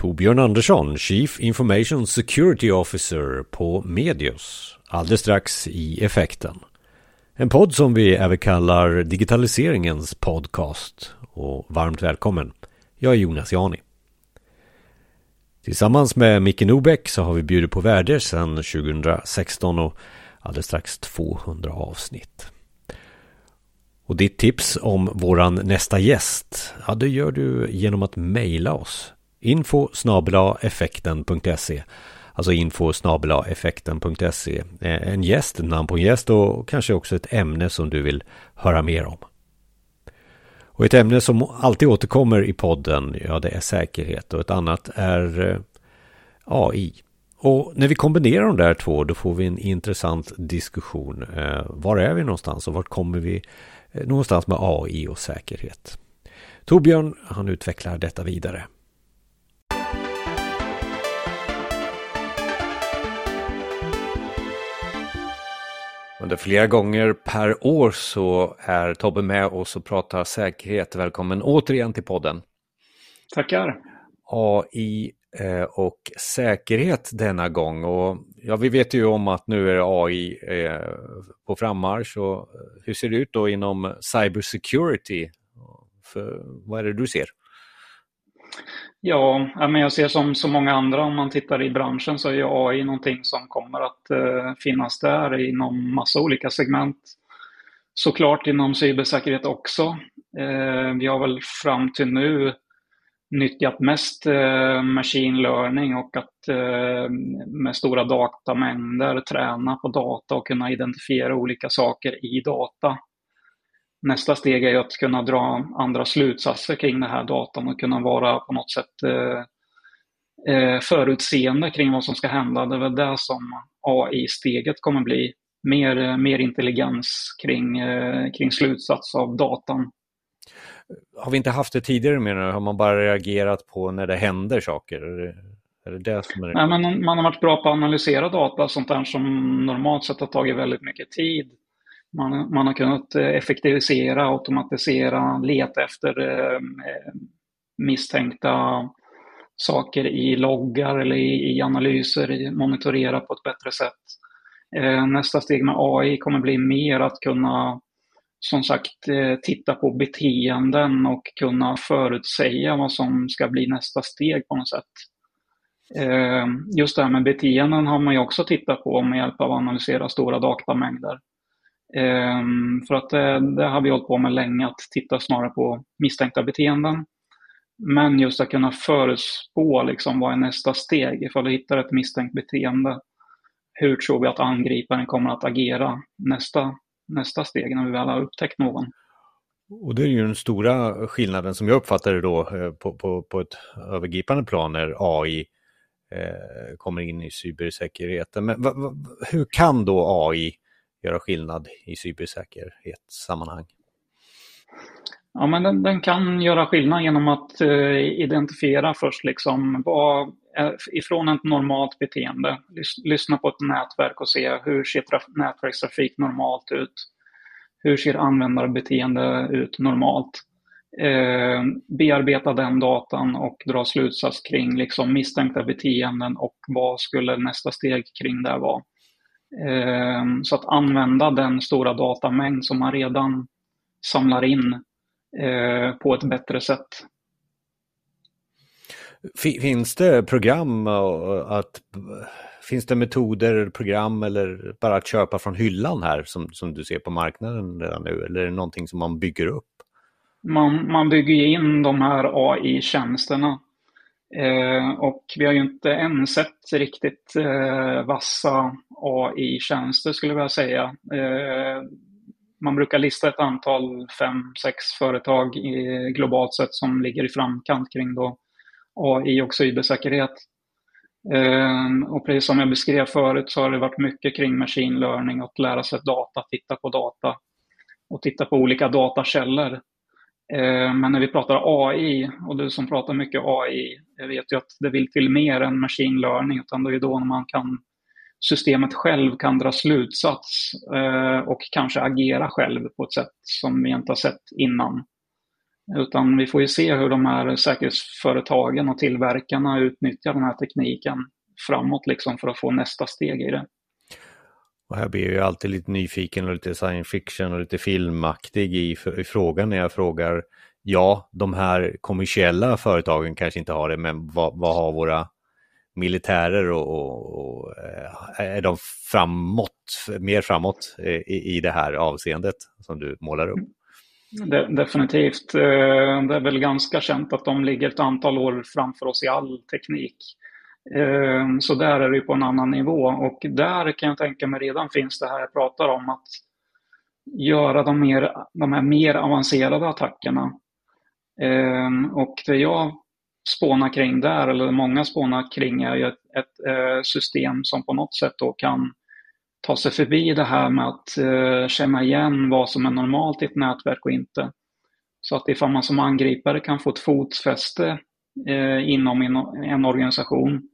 Torbjörn Andersson, Chief Information Security Officer på Medius. Alldeles strax i effekten. En podd som vi även kallar digitaliseringens podcast. Och varmt välkommen. Jag är Jonas Jani. Tillsammans med Micke Nobeck så har vi bjudit på värde sedan 2016 och alldeles strax 200 avsnitt. Och ditt tips om våran nästa gäst, ja det gör du genom att mejla oss. Info effekten.se Alltså info effekten.se eh, En gäst, namn på en gäst och kanske också ett ämne som du vill höra mer om. Och ett ämne som alltid återkommer i podden, ja det är säkerhet och ett annat är eh, AI. Och när vi kombinerar de där två då får vi en intressant diskussion. Eh, var är vi någonstans och vart kommer vi någonstans med AI och säkerhet? Torbjörn, han utvecklar detta vidare. Under flera gånger per år så är Tobbe med oss och pratar säkerhet. Välkommen återigen till podden. Tackar. AI eh, och säkerhet denna gång. Och ja, vi vet ju om att nu är AI eh, på frammarsch. Och hur ser det ut då inom cybersecurity? För, vad är det du ser? Ja, men jag ser som så många andra, om man tittar i branschen så är AI någonting som kommer att eh, finnas där inom massa olika segment. Såklart inom cybersäkerhet också. Eh, vi har väl fram till nu nyttjat mest eh, machine learning och att eh, med stora datamängder träna på data och kunna identifiera olika saker i data nästa steg är att kunna dra andra slutsatser kring den här datan och kunna vara på något sätt eh, eh, förutseende kring vad som ska hända. Det är väl det som AI-steget kommer bli. Mer, eh, mer intelligens kring, kring slutsats av datan. Har vi inte haft det tidigare menar du? Har man bara reagerat på när det händer saker? Är det det som är... Nej, men man har varit bra på att analysera data, sånt där som normalt sett har tagit väldigt mycket tid. Man, man har kunnat eh, effektivisera, automatisera, leta efter eh, misstänkta saker i loggar eller i, i analyser, monitorera på ett bättre sätt. Eh, nästa steg med AI kommer bli mer att kunna som sagt eh, titta på beteenden och kunna förutsäga vad som ska bli nästa steg på något sätt. Eh, just det här med beteenden har man ju också tittat på med hjälp av att analysera stora datamängder. Ehm, för att det, det har vi hållit på med länge, att titta snarare på misstänkta beteenden. Men just att kunna förutspå liksom, vad är nästa steg ifall du hittar ett misstänkt beteende. Hur tror vi att angriparen kommer att agera nästa, nästa steg när vi väl har upptäckt någon? Och det är ju den stora skillnaden som jag uppfattar det då eh, på, på, på ett övergripande plan när AI eh, kommer in i cybersäkerheten. Men va, va, hur kan då AI göra skillnad i cybersäkerhetssammanhang? Ja, men den, den, kan göra skillnad genom att uh, identifiera först liksom vad, eh, ifrån ett normalt beteende. Lys, lyssna på ett nätverk och se hur ser nätverkstrafik normalt ut? Hur ser användarbeteende ut normalt? Eh, bearbeta den datan och dra slutsats kring liksom misstänkta beteenden och vad skulle nästa steg kring det vara. Ehm, så att använda den stora datamängd som man redan samlar in eh, på ett bättre sätt. Finns det program att Finns det metoder, program eller bara att köpa från hyllan här som, som du ser på marknaden redan nu? Eller är det någonting som man bygger upp? Man, man bygger in de här AI-tjänsterna Eh, och vi har ju inte än sett riktigt eh, vassa AI-tjänster skulle jag vilja säga. Eh, man brukar lista ett antal, fem, sex företag i, globalt sett som ligger i framkant kring då AI och cybersäkerhet. Eh, och precis som jag beskrev förut så har det varit mycket kring machine learning, att lära sig data, titta på data och titta på olika datakällor. Eh, men när vi pratar AI, och du som pratar mycket AI, jag vet ju att det vill till mer än machine learning, utan det är då när man kan, systemet själv kan dra slutsats eh, och kanske agera själv på ett sätt som vi inte har sett innan. Utan vi får ju se hur de här säkerhetsföretagen och tillverkarna utnyttjar den här tekniken framåt liksom för att få nästa steg i det. Och här blir jag ju alltid lite nyfiken och lite science fiction och lite filmaktig i, i frågan när jag frågar ja, de här kommersiella företagen kanske inte har det, men vad, vad har våra militärer och, och, och, eh, är de framåt, mer framåt eh, i, i det här avseendet som du målar upp? Mm. De, definitivt. Eh, det är väl ganska känt att de ligger ett antal år framför oss i all teknik. Så där är det på en annan nivå och där kan jag tänka mig redan finns det här jag pratar om att göra de, mer, de här mer avancerade attackerna. Ehm, och det jag spånar kring där, eller många spånar kring, är ju ett, ett eh, system som på något sätt då kan ta sig förbi det här med att eh, känna igen vad som är normalt i ett nätverk och inte. Så att ifall man som angripare kan få ett fotfäste eh, inom en organisation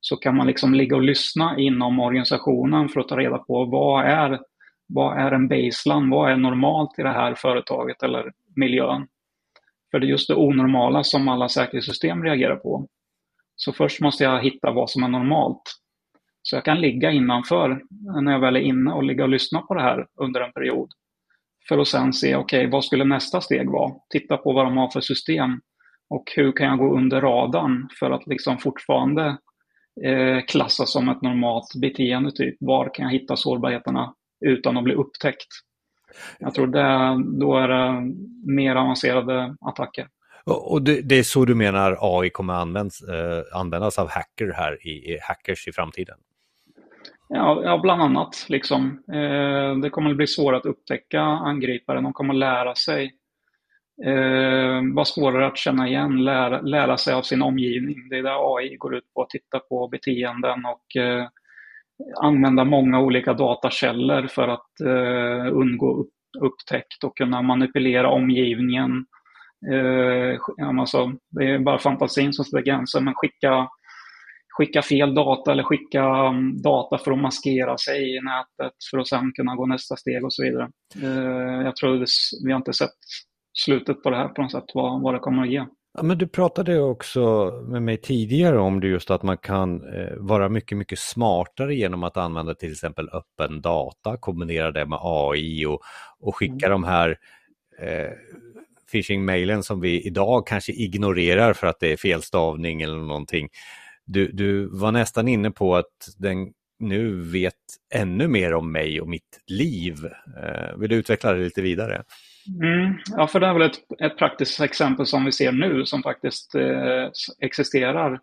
så kan man liksom ligga och lyssna inom organisationen för att ta reda på vad är, vad är en baseline, vad är normalt i det här företaget eller miljön. För det är just det onormala som alla säkerhetssystem reagerar på. Så först måste jag hitta vad som är normalt. Så jag kan ligga innanför när jag väl är inne och ligga och lyssna på det här under en period. För att sen se, okej, okay, vad skulle nästa steg vara? Titta på vad de har för system och hur kan jag gå under radarn för att liksom fortfarande eh, klassas som ett normalt beteende. Typ. Var kan jag hitta sårbarheterna utan att bli upptäckt? Jag tror det, då är det mer avancerade attacker. Och det, det är så du menar AI kommer användas, eh, användas av hacker här i, hackers i framtiden? Ja, ja bland annat. Liksom. Eh, det kommer att bli svårare att upptäcka angripare. De kommer att lära sig eh, vara svårare att känna igen, lära, lära sig av sin omgivning. Det är där AI går ut på, att titta på beteenden och eh, använda många olika datakällor för att eh, undgå upp, upptäckt och kunna manipulera omgivningen. Eh, alltså, det är bara fantasin som sätter gränser, men skicka, skicka fel data eller skicka mm, data för att maskera sig i nätet för att sen kunna gå nästa steg och så vidare. Eh, jag tror det, vi har inte sett slutet på det här på något sätt, vad, vad det kommer att ge. Ja, men du pratade också med mig tidigare om det just att man kan eh, vara mycket, mycket smartare genom att använda till exempel öppen data, kombinera det med AI och, och skicka mm. de här eh, phishing-mailen som vi idag kanske ignorerar för att det är felstavning eller någonting. Du, du var nästan inne på att den nu vet ännu mer om mig och mitt liv. Eh, vill du utveckla det lite vidare? Mm, ja, för det är väl ett, ett praktiskt exempel som vi ser nu som faktiskt eh, existerar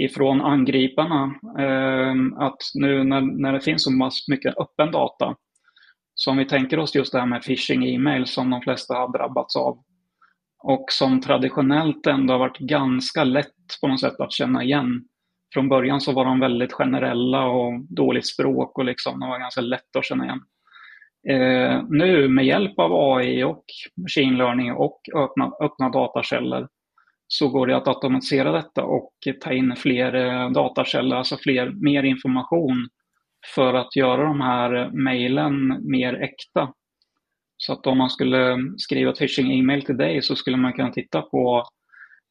ifrån angriparna. Eh, att nu när, när det finns så mycket öppen data, som vi tänker oss just det här med phishing e-mail som de flesta har drabbats av och som traditionellt ändå har varit ganska lätt på något sätt att känna igen. Från början så var de väldigt generella och dåligt språk och liksom, de var ganska lätta att känna igen. Eh, nu med hjälp av AI och machine learning och öppna, öppna datakällor så går det att automatisera detta och ta in fler eh, datakällor, alltså fler, mer information för att göra de här mejlen mer äkta. Så att om man skulle skriva ett phishing e-mail till dig så skulle man kunna titta på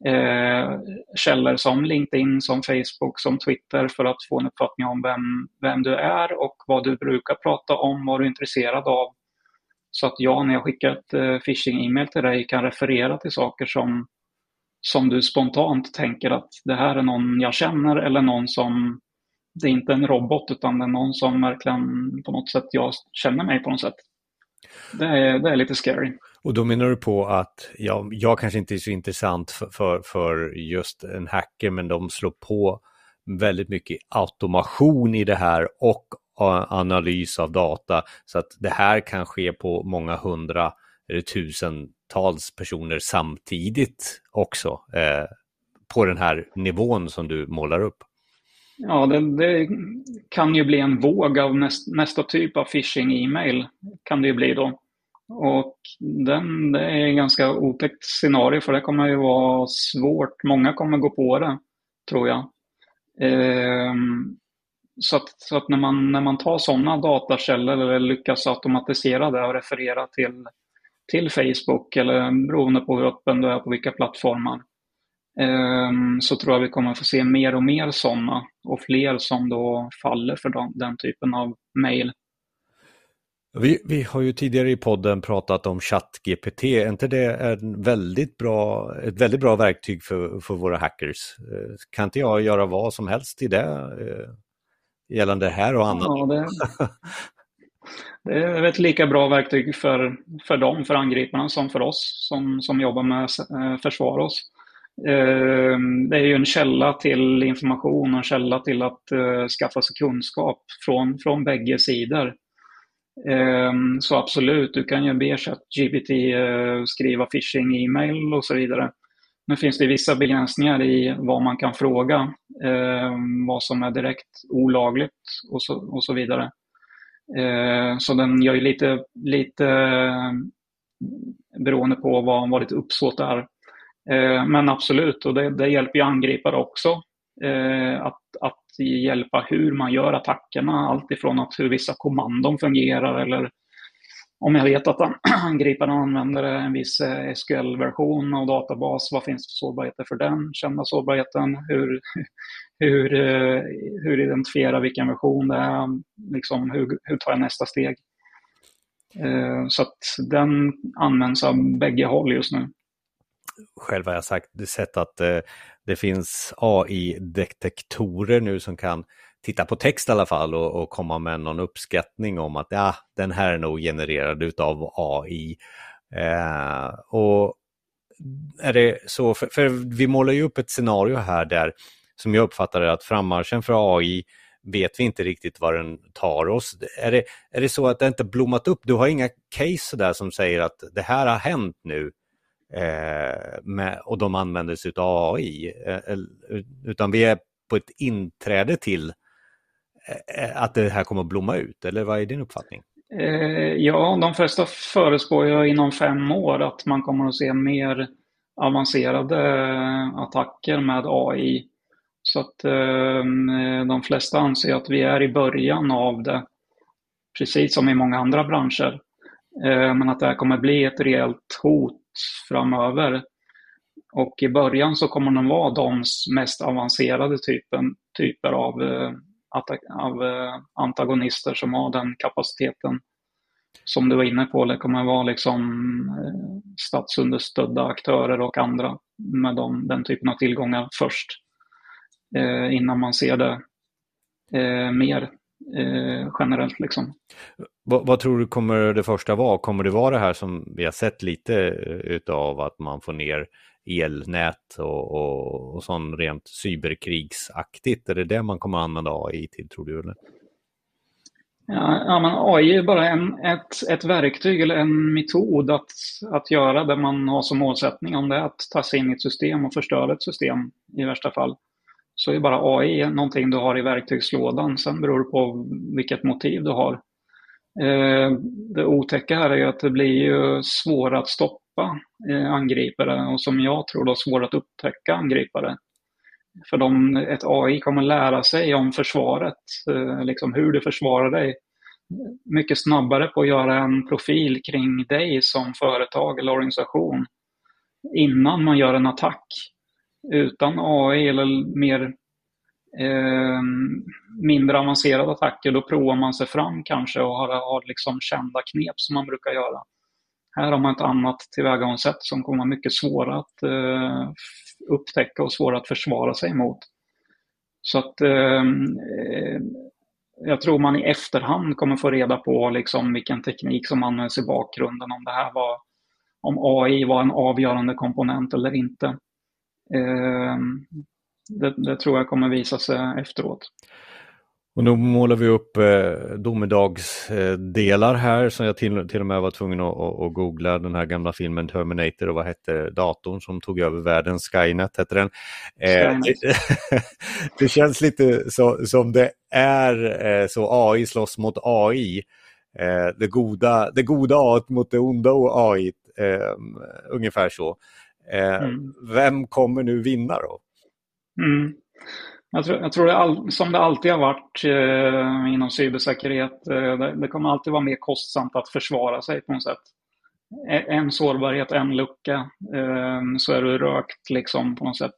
eh, källor som LinkedIn, som Facebook, som Twitter för att få en uppfattning om vem, vem du är och vad du brukar prata om, vad du är intresserad av. Så att jag när jag skickar ett eh, phishing-e-mail till dig kan referera till saker som, som du spontant tänker att det här är någon jag känner eller någon som det är inte en robot utan det är någon som verkligen på något sätt jag känner mig på något sätt. Det är, det är lite scary. Och då menar du på att ja, jag kanske inte är så intressant för, för, för just en hacker, men de slår på väldigt mycket automation i det här och analys av data. Så att det här kan ske på många hundra eller tusentals personer samtidigt också eh, på den här nivån som du målar upp. Ja, det, det, kan ju bli en våg av näst, nästa typ av phishing-e-mail. Kan det ju bli då. Och den, det är en ganska otäckt scenario för det kommer ju vara svårt. Många kommer gå på det, tror jag. Ehm, så att, så att, när, man, när man tar sådana datakällor eller lyckas automatisera det och referera till till Facebook eller beroende på hur öppen du är på vilka plattformar. Ehm, så tror jag vi kommer få se mer och mer sådana och fler som då faller för den typen av mejl. Vi, vi har ju tidigare i podden pratat om ChatGPT. Är inte det en väldigt bra, ett väldigt bra verktyg för, för våra hackers? Eh, kan inte jag göra vad som helst i det eh, gällande det här och annat? Ja, det, det är ett lika bra verktyg för, för dem, för angriparna, som för oss som, som jobbar med att eh, försvara oss. Det är ju en källa till information och en källa till att skaffa sig kunskap från, från bägge sidor. Ehm, så absolut, du kan ju be ChatGPT eh, skriva phishing-e-mail och så vidare. Nu finns det vissa begränsningar i vad man kan fråga, ehm, vad som är direkt olagligt och så, och så vidare. Ehm, så den gör ju lite, lite beroende på vad, vad ditt uppsåt är. Men absolut, och det, det hjälper ju angripare också Eh, att, att hjälpa hur man gör attackerna. Alltifrån att hur vissa kommandon fungerar eller om jag vet att angriparen använder en viss eh, SQL-version av databas, vad finns det för sårbarheter för den kända sårbarheten? Hur, hur, eh, hur identifiera vilken version det är? Liksom, hur, hur tar jag nästa steg? Så att den används av bägge håll just nu. Själv har jag sagt, sett att eh, det finns AI-detektorer nu som kan titta på text i alla fall och, och, komma med någon uppskattning om att ja, den här är nog genererad av AI. Eh, och är det så, för, för, vi målar ju upp ett scenario här där som jag uppfattar det att frammarschen för AI vet vi inte riktigt var den tar oss. Är det, är det så att det inte blommat upp? Du har inga case där som säger att det här har hänt nu Eh, med, och de använder sig av AI. Eh, utan vi är på ett inträde till eh, att det här kommer att blomma ut, eller vad är din uppfattning? Ja, de flesta förespår ju inom fem år att man kommer att se mer avancerade attacker med AI. Så att de flesta anser att vi är i början av det, precis som i många andra branscher. Men att det här kommer bli ett reellt hot framöver. Och i början så kommer de vara de mest avancerade typen, typer av, eh, av eh, antagonister som har den kapaciteten. Som du var inne på, det kommer vara liksom eh, statsunderstödda aktörer och andra med de, den typen av tillgångar först. innan man ser det mer eh, generellt. Liksom. Vad, vad, tror du kommer det första vara? Kommer det vara det här som vi har sett lite eh, utav att man får ner elnät och, och, och sån rent cyberkrigsaktigt? Är det det man kommer använda AI till tror du? Eller? Ja, ja, men AI är bara en, ett, ett verktyg eller en metod att, att göra det man har som målsättning. Om det är att ta sig in i ett system och förstöra ett system i värsta fall så är bara AI någonting du har i verktygslådan. Sen beror det på vilket motiv du har. Eh, det otäcka här är ju att det blir ju svårare att stoppa eh, angripare och som jag tror då svårare att upptäcka angripare. För de, ett AI kommer lära sig om försvaret, eh, liksom hur du försvarar dig mycket snabbare på att göra en profil kring dig som företag eller organisation innan man gör en attack utan AI eller mer eh, mindre avancerade attacker, då provar man sig fram kanske och har, har liksom kända knep som man brukar göra. Här har man ett annat tillvägagångssätt som kommer vara mycket svårare att eh, upptäcka och svårare att försvara sig mot. Så att ehm, eh, jag tror man i efterhand kommer få reda på liksom vilken teknik som används i bakgrunden, om det här var om AI var en avgörande komponent eller inte. Ehm, det, det, tror jag kommer visa sig efteråt. Och nu målar vi upp eh, domedagsdelar här som jag till, till och med var tvungen att, att, googla den här gamla filmen Terminator och vad hette datorn som tog över världen? Skynet hette den. Eh, det, det, känns lite så, som det är eh, så AI slåss mot AI. Eh, det, goda, det goda AI mot det onda AI, eh, ungefär så. Eh, mm. Vem kommer nu vinna då? Mm. Jag tror, jag tror det all, som det alltid har varit eh, inom cybersäkerhet, eh, det, det, kommer alltid vara mer kostsamt att försvara sig på något sätt. en sårbarhet, en lucka, så är du rökt liksom på något sätt.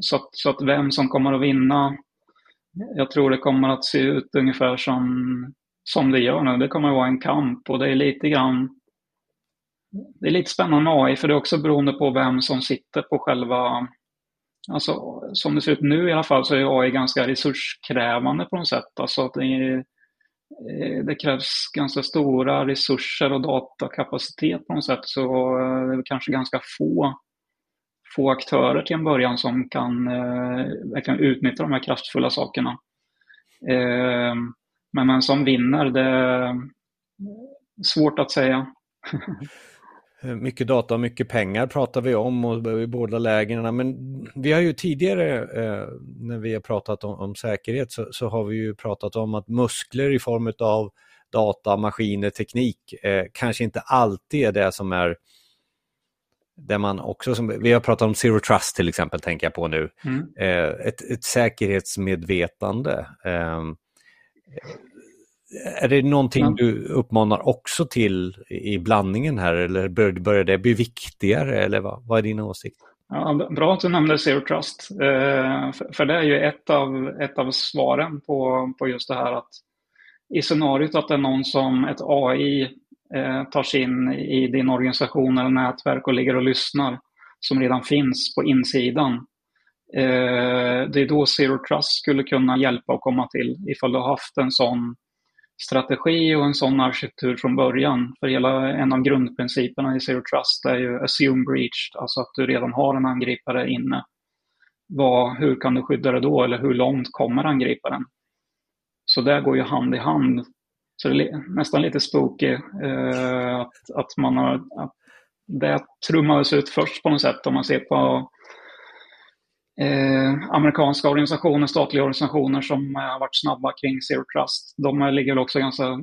Så att, så att vem som kommer att vinna, jag tror det kommer att se ut ungefär som, som det gör nu. Det kommer att vara en kamp och det är lite grann det är lite spännande med AI för det är också beroende på vem som sitter på själva Alltså, som det ser ut nu i alla fall så är AI ganska resurskrävande på något sätt. Alltså att det, eh, det krävs ganska stora resurser och datakapacitet på något sätt. Så eh, det är kanske ganska få, få aktörer till en början som kan eh, verkligen utnyttja de här kraftfulla sakerna. Eh, men vem som vinner, det är svårt att säga. Eh, mycket data och mycket pengar pratar vi om och i båda lägena. Men vi har ju tidigare eh, när vi har pratat om, om säkerhet så, så, har vi ju pratat om att muskler i form av data, maskiner, teknik eh, kanske inte alltid är det som är det man också, som, vi har pratat om zero trust till exempel, tänker jag på nu. Mm. Eh, ett, ett säkerhetsmedvetande. Är det någonting ja. du uppmanar också till i blandningen här eller börjar det bli viktigare eller vad, vad är din åsikt? Ja, bra att du nämnde Zero Trust. Eh, för det är ju ett av, ett av svaren på, på just det här att i scenariot att det är någon som ett AI eh, tar sig in i din organisation eller nätverk och ligger och lyssnar som redan finns på insidan. Eh, det är då Zero Trust skulle kunna hjälpa att komma till ifall du har haft en sån strategi och en sån arkitektur från början. För hela, en av grundprinciperna i Zero Trust är ju assume breach, alltså att du redan har en angripare inne. Vad, hur kan du skydda det då, eller hur långt kommer angriparen? Så det går ju hand i hand. Så det är nästan lite spooky eh, att, att man har, att det trummades ut först på något sätt om man ser på eh, amerikanska organisationer, statliga organisationer som eh, har varit snabba kring Zero Trust. De eh, ligger väl också ganska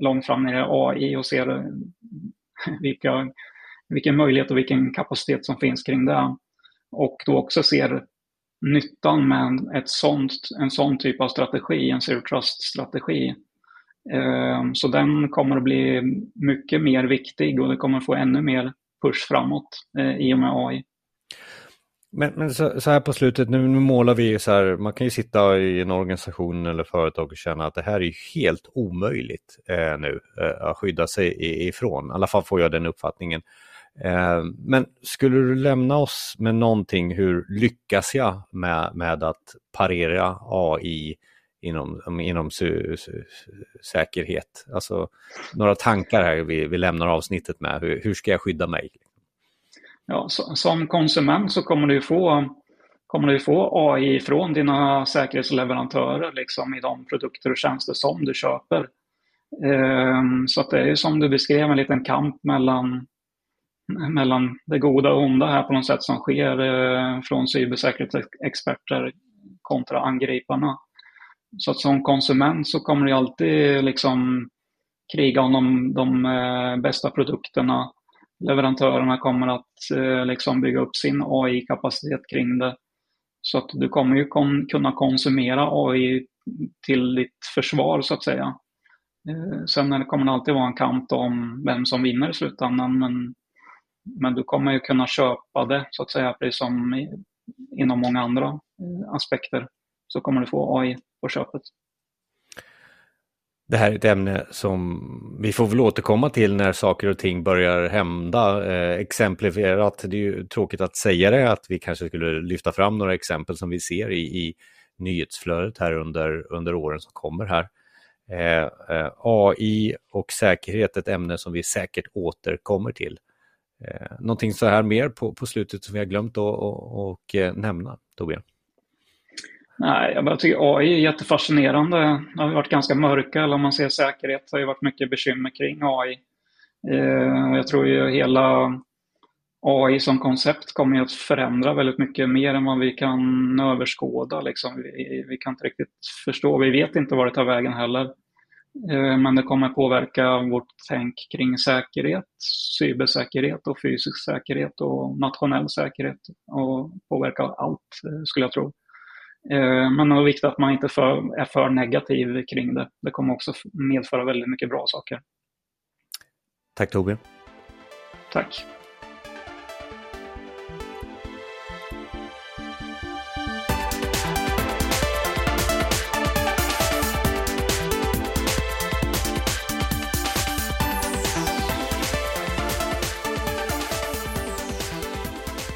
långt fram när det är AI och ser eh, vilka, vilken möjlighet och vilken kapacitet som finns kring det. Och då också ser nyttan med ett sånt, en sån typ av strategi, en Zero Trust-strategi. Eh, så den kommer att bli mycket mer viktig och det kommer att få ännu mer push framåt eh, i och med AI. Men, men så, så, här på slutet, nu, nu målar vi så här, man kan ju sitta i en organisation eller företag och känna att det här är helt omöjligt eh, nu eh, att skydda sig ifrån. I alla fall får jag den uppfattningen. Eh, men skulle du lämna oss med någonting, hur lyckas jag med, med att parera AI inom, inom säkerhet? Alltså några tankar här vi, vi lämnar avsnittet med, hur, hur ska jag skydda mig? Ja, som konsument så kommer du få kommer du få AI från dina säkerhetsleverantörer liksom, i de produkter och tjänster som du köper. Ehm, så att det är som du beskrev en liten kamp mellan, mellan det goda och onda här på något sätt som sker eh, från cybersäkerhetsexperter kontra angriparna. Så att som konsument så kommer du alltid liksom kriga om de, de eh, bästa produkterna leverantörerna kommer att eh, liksom bygga upp sin AI-kapacitet kring det. Så att du kommer ju kon kunna konsumera AI till ditt försvar så att säga. Eh, sen kommer det alltid vara en kamp om vem som vinner i slutändan men, men du kommer ju kunna köpa det så att säga precis som i, inom många andra eh, aspekter så kommer du få AI på köpet. Det här är ett ämne som vi får väl återkomma till när saker och ting börjar hända. Eh, exemplifierat, det är ju tråkigt att säga det, att vi kanske skulle lyfta fram några exempel som vi ser i, i nyhetsflödet här under, under åren som kommer här. Eh, eh, AI och säkerhet, ett ämne som vi säkert återkommer till. Eh, någonting så här mer på, på slutet som vi har glömt att eh, nämna, Torbjörn? Nej, jag tycker AI är jättefascinerande. Det har varit ganska mörka, eller om man ser säkerhet, det har ju varit mycket bekymmer kring AI. Eh, jag tror ju hela AI som koncept kommer att förändra väldigt mycket mer än vad vi kan överskåda. Liksom. Vi, vi kan inte riktigt förstå, vi vet inte var det tar vägen heller. Eh, men det kommer påverka vårt tänk kring säkerhet, cybersäkerhet och fysisk säkerhet och nationell säkerhet och påverka allt, eh, skulle jag tro. Eh, men det är viktigt att man inte för, är för negativ kring det. Det kommer också medföra väldigt mycket bra saker. Tack Torbjörn. Tack.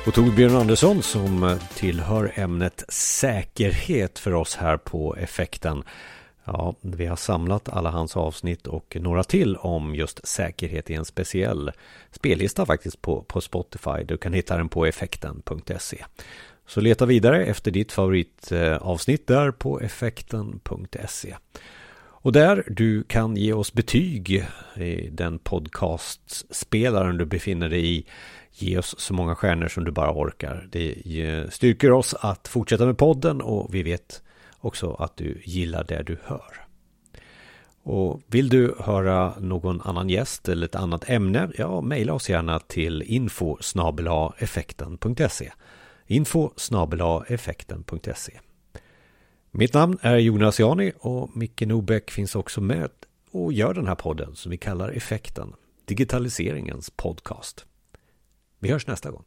Och Torbjörn Andersson som tillhör ämnet säkerhet för oss här på effekten. Ja, vi har samlat alla hans avsnitt och några till om just säkerhet i en speciell spellista faktiskt på, på Spotify. Du kan hitta den på effekten.se. Så leta vidare efter ditt favoritavsnitt där på effekten.se. Och där du kan ge oss betyg i den podcastspelaren du befinner dig i Ge oss så många stjärnor som du bara orkar. Det styrker oss att fortsätta med podden och vi vet också att du gillar det du hör. Och vill du höra någon annan gäst eller ett annat ämne? Ja, mejla oss gärna till info effekten.se info effekten.se mitt namn är Jonas Jani och Micke Nobäck finns också med och gör den här podden som vi kallar Effekten, digitaliseringens podcast. Vi hörs nästa gång.